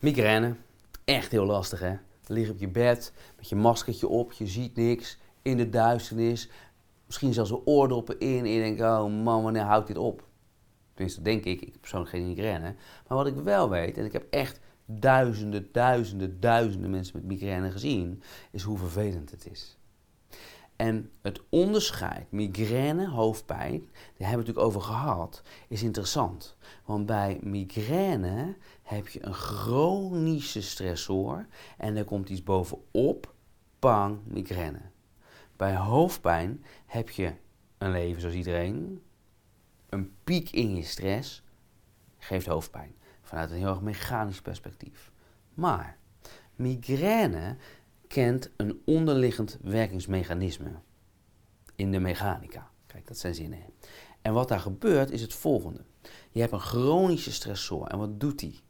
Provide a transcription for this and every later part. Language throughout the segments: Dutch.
Migraine, echt heel lastig hè. Lig op je bed met je maskertje op, je ziet niks, in de duisternis. Misschien zelfs een oordoppen in en je denkt, oh man, wanneer houdt dit op? Tenminste, denk ik, ik heb persoonlijk geen migraine. Maar wat ik wel weet, en ik heb echt duizenden, duizenden, duizenden mensen met migraine gezien, is hoe vervelend het is. En het onderscheid migraine, hoofdpijn, daar hebben we het natuurlijk over gehad, is interessant. Want bij migraine heb je een chronische stressor en er komt iets bovenop, pang, migraine. Bij hoofdpijn heb je een leven zoals iedereen, een piek in je stress geeft hoofdpijn. Vanuit een heel erg mechanisch perspectief. Maar migraine kent een onderliggend werkingsmechanisme in de mechanica. Kijk, dat zijn zinnen. En wat daar gebeurt is het volgende. Je hebt een chronische stressor. En wat doet die?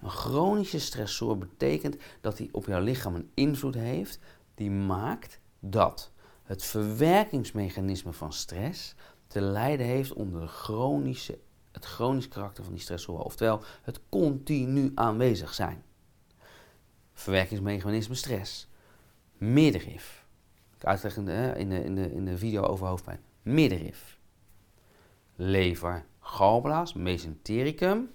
Een chronische stressor betekent dat hij op jouw lichaam een invloed heeft die maakt dat het verwerkingsmechanisme van stress te lijden heeft onder de chronische, het chronisch karakter van die stressoren. Oftewel, het continu aanwezig zijn. Verwerkingsmechanisme stress. Middenrif. Ik uitleg in de, in, in, in de video over hoofdpijn. Middenrif. Lever, galblaas, mesentericum,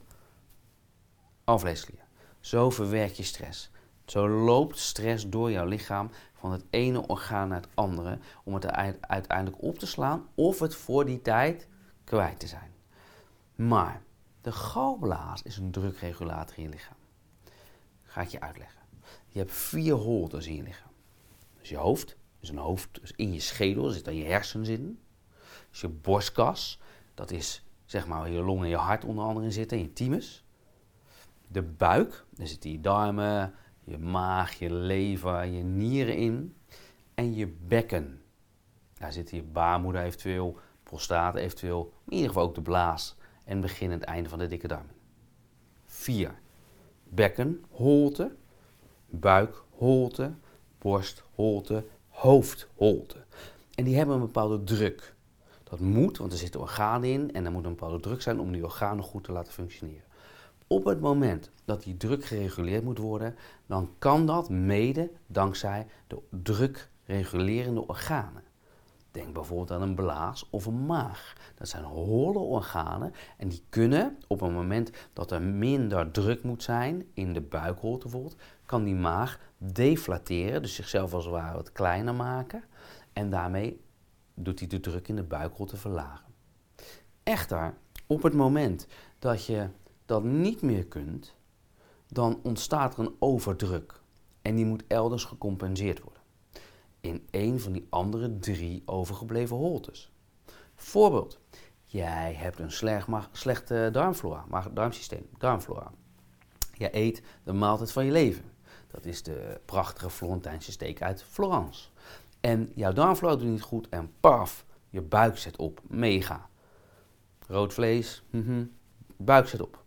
alvleesklier. Zo verwerk je stress. Zo loopt stress door jouw lichaam van het ene orgaan naar het andere om het uiteindelijk op te slaan of het voor die tijd kwijt te zijn. Maar de galblaas is een drukregulator in je lichaam. Ga ik je uitleggen. Je hebt vier holtes in je lichaam. Dus je hoofd, dus een hoofd dus in je schedel, zit dan je hersens in. Dus je borstkas, dat is zeg maar je long en je hart onder andere in zitten, en je thymus. De buik, daar zitten je darmen, je maag, je lever, je nieren in. En je bekken. Daar zit je baarmoeder eventueel, prostaat eventueel, in ieder geval ook de blaas en begin en het einde van de dikke darm. 4. Bekken, holte, buikholte, borstholte, hoofdholte. En die hebben een bepaalde druk. Dat moet, want er zitten organen in en er moet een bepaalde druk zijn om die organen goed te laten functioneren. Op het moment dat die druk gereguleerd moet worden, dan kan dat mede dankzij de drukregulerende organen. Denk bijvoorbeeld aan een blaas of een maag. Dat zijn holle organen en die kunnen op het moment dat er minder druk moet zijn in de buikholte bijvoorbeeld, kan die maag deflateren, dus zichzelf als het ware wat kleiner maken en daarmee doet hij de druk in de buikholte verlagen. Echter, op het moment dat je dat niet meer kunt, dan ontstaat er een overdruk. En die moet elders gecompenseerd worden. In een van die andere drie overgebleven holtes. Voorbeeld. Jij hebt een slechte darmflora, darmsysteem, darmflora. Jij eet de maaltijd van je leven. Dat is de prachtige Florentijnse steek uit Florence. En jouw darmflora doet niet goed en paf, je buik zet op. Mega. Rood vlees, mm buik zet op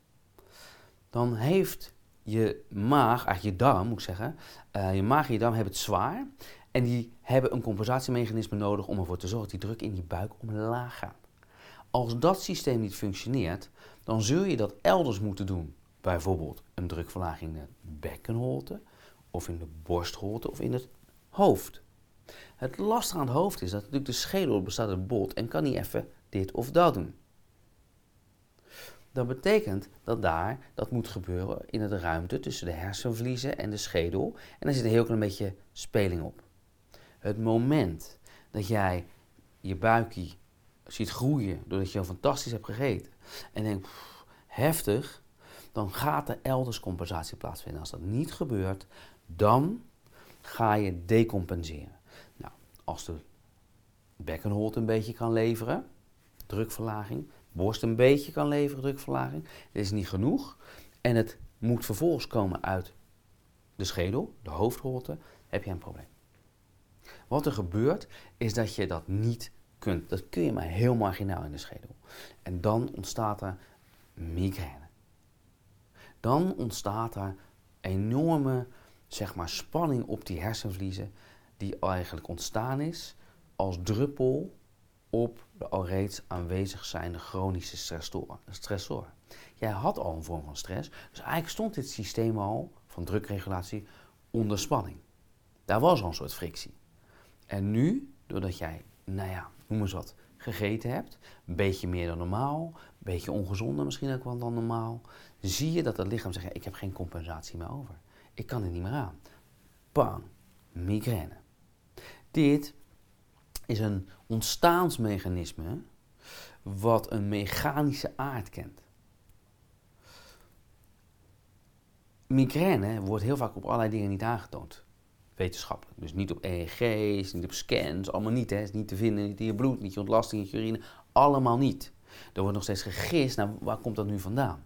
dan heeft je maag, eigenlijk je darm moet ik zeggen, uh, je maag en je darm hebben het zwaar. En die hebben een compensatiemechanisme nodig om ervoor te zorgen dat die druk in die buik omlaag gaat. Als dat systeem niet functioneert, dan zul je dat elders moeten doen. Bijvoorbeeld een drukverlaging in de bekkenholte, of in de borstholte, of in het hoofd. Het lastige aan het hoofd is dat natuurlijk de schedel bestaat uit bot en kan niet even dit of dat doen. Dat betekent dat daar dat moet gebeuren in de ruimte tussen de hersenvliezen en de schedel. En daar zit een heel klein beetje speling op. Het moment dat jij je buikje ziet groeien doordat je fantastisch hebt gegeten en denkt heftig, dan gaat er elders compensatie plaatsvinden. Als dat niet gebeurt, dan ga je decompenseren. Nou, als de bekkenholte een beetje kan leveren, drukverlaging, borst een beetje kan leveren, drukverlaging. Dat is niet genoeg. En het moet vervolgens komen uit de schedel, de hoofdholte, heb je een probleem. Wat er gebeurt, is dat je dat niet kunt. Dat kun je maar heel marginaal in de schedel. En dan ontstaat er migraine. Dan ontstaat er enorme zeg maar, spanning op die hersenvliezen, die eigenlijk ontstaan is als druppel op de al reeds aanwezig zijnde chronische stressor. Jij had al een vorm van stress, dus eigenlijk stond dit systeem al van drukregulatie onder spanning. Daar was al een soort frictie. En nu, doordat jij, nou ja, noem eens wat, gegeten hebt, een beetje meer dan normaal, een beetje ongezonder misschien ook wel dan normaal, zie je dat het lichaam zegt, ik heb geen compensatie meer over. Ik kan er niet meer aan. Bang, migraine. Dit is een ontstaansmechanisme wat een mechanische aard kent. Migraine wordt heel vaak op allerlei dingen niet aangetoond. Wetenschappelijk. Dus niet op EEG's, niet op scans, allemaal niet. Hè. is niet te vinden, niet in je bloed, niet je ontlasting, niet je urine. Allemaal niet. Er wordt nog steeds gegist, nou waar komt dat nu vandaan?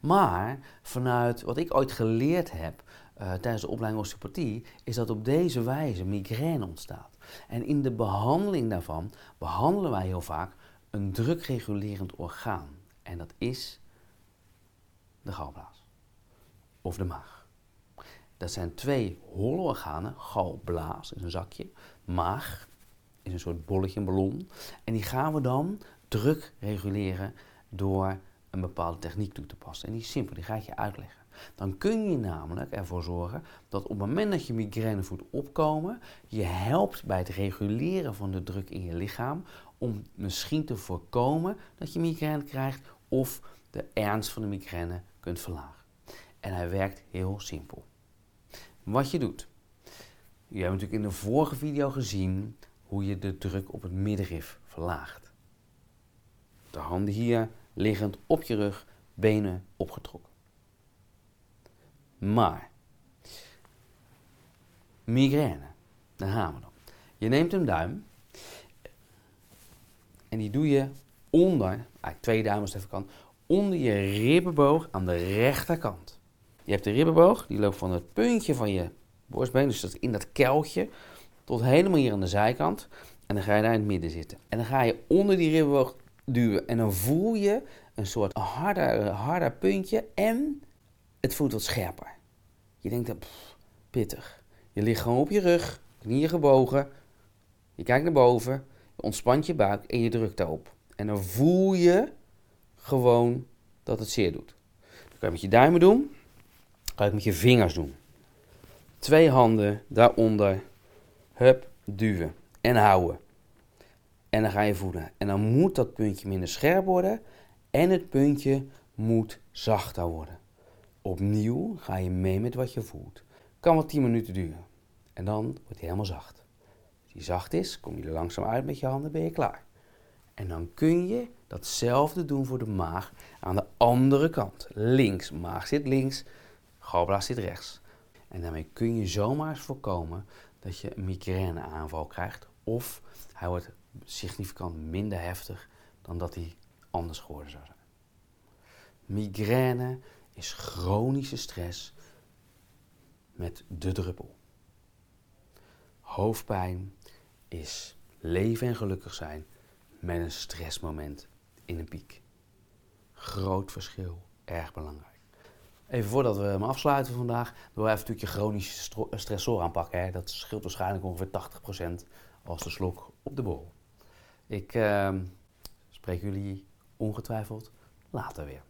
Maar vanuit wat ik ooit geleerd heb uh, tijdens de opleiding osteopathie, is dat op deze wijze migraine ontstaat. En in de behandeling daarvan behandelen wij heel vaak een drukregulerend orgaan. En dat is de galblaas of de maag. Dat zijn twee holle organen. Galblaas is een zakje. Maag is een soort bolletje, een ballon. En die gaan we dan druk reguleren door een bepaalde techniek toe te passen. En die is simpel, die ga ik je uitleggen. Dan kun je namelijk ervoor zorgen dat op het moment dat je migraine voelt opkomen, je helpt bij het reguleren van de druk in je lichaam om misschien te voorkomen dat je migraine krijgt of de ernst van de migraine kunt verlagen. En hij werkt heel simpel. Wat je doet. Je hebt natuurlijk in de vorige video gezien hoe je de druk op het middenrif verlaagt. De handen hier liggend op je rug, benen opgetrokken. Maar, migraine, daar gaan we dan. Je neemt een duim en die doe je onder, eigenlijk twee duimen als even kan, onder je ribbenboog aan de rechterkant. Je hebt de ribbenboog, die loopt van het puntje van je borstbeen, dus dat in dat keltje, tot helemaal hier aan de zijkant. En dan ga je daar in het midden zitten. En dan ga je onder die ribbenboog duwen. En dan voel je een soort harder, harder puntje en het voelt wat scherper. Je denkt, dat pittig. Je ligt gewoon op je rug, knieën gebogen. Je kijkt naar boven, je ontspant je buik en je drukt daarop. En dan voel je gewoon dat het zeer doet. Dat kan je met je duimen doen, dat kan je met je vingers doen. Twee handen daaronder, hup, duwen en houden. En dan ga je voelen. En dan moet dat puntje minder scherp worden en het puntje moet zachter worden. Opnieuw ga je mee met wat je voelt. Kan wel 10 minuten duren. En dan wordt hij helemaal zacht. Als hij zacht is, kom je er langzaam uit met je handen, ben je klaar. En dan kun je datzelfde doen voor de maag aan de andere kant. Links, maag zit links, galblaas zit rechts. En daarmee kun je zomaar voorkomen dat je een migraineaanval krijgt. Of hij wordt significant minder heftig dan dat hij anders geworden zou zijn. Migraine is chronische stress met de druppel. Hoofdpijn is leven en gelukkig zijn met een stressmoment in een piek. Groot verschil, erg belangrijk. Even voordat we hem afsluiten vandaag, wil we even natuurlijk je chronische stressor aanpakken. Hè. Dat scheelt waarschijnlijk ongeveer 80% als de slok op de bol. Ik uh, spreek jullie ongetwijfeld later weer.